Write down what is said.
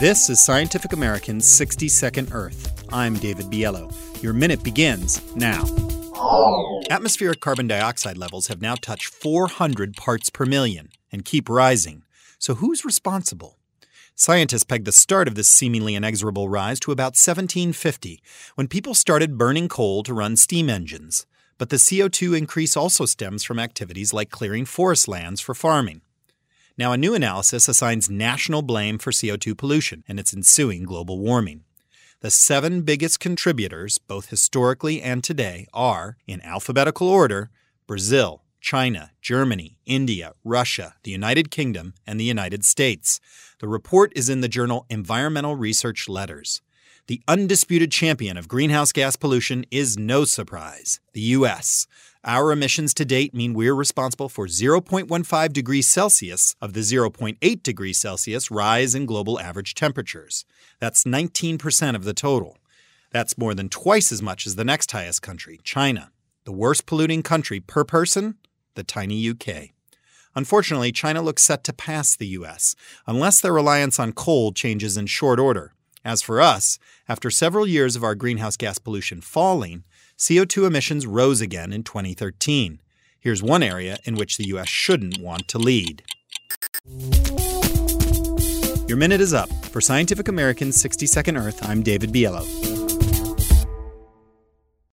This is Scientific American's 60 Second Earth. I'm David Biello. Your minute begins now. Atmospheric carbon dioxide levels have now touched 400 parts per million and keep rising. So, who's responsible? Scientists peg the start of this seemingly inexorable rise to about 1750, when people started burning coal to run steam engines. But the CO2 increase also stems from activities like clearing forest lands for farming. Now, a new analysis assigns national blame for CO2 pollution and its ensuing global warming. The seven biggest contributors, both historically and today, are, in alphabetical order, Brazil, China, Germany, India, Russia, the United Kingdom, and the United States. The report is in the journal Environmental Research Letters. The undisputed champion of greenhouse gas pollution is no surprise the U.S. Our emissions to date mean we're responsible for 0.15 degrees Celsius of the 0.8 degrees Celsius rise in global average temperatures. That's 19% of the total. That's more than twice as much as the next highest country, China. The worst polluting country per person, the tiny UK. Unfortunately, China looks set to pass the US, unless their reliance on coal changes in short order. As for us, after several years of our greenhouse gas pollution falling, CO2 emissions rose again in 2013. Here's one area in which the U.S. shouldn't want to lead. Your minute is up. For Scientific American's 60 Second Earth, I'm David Biello.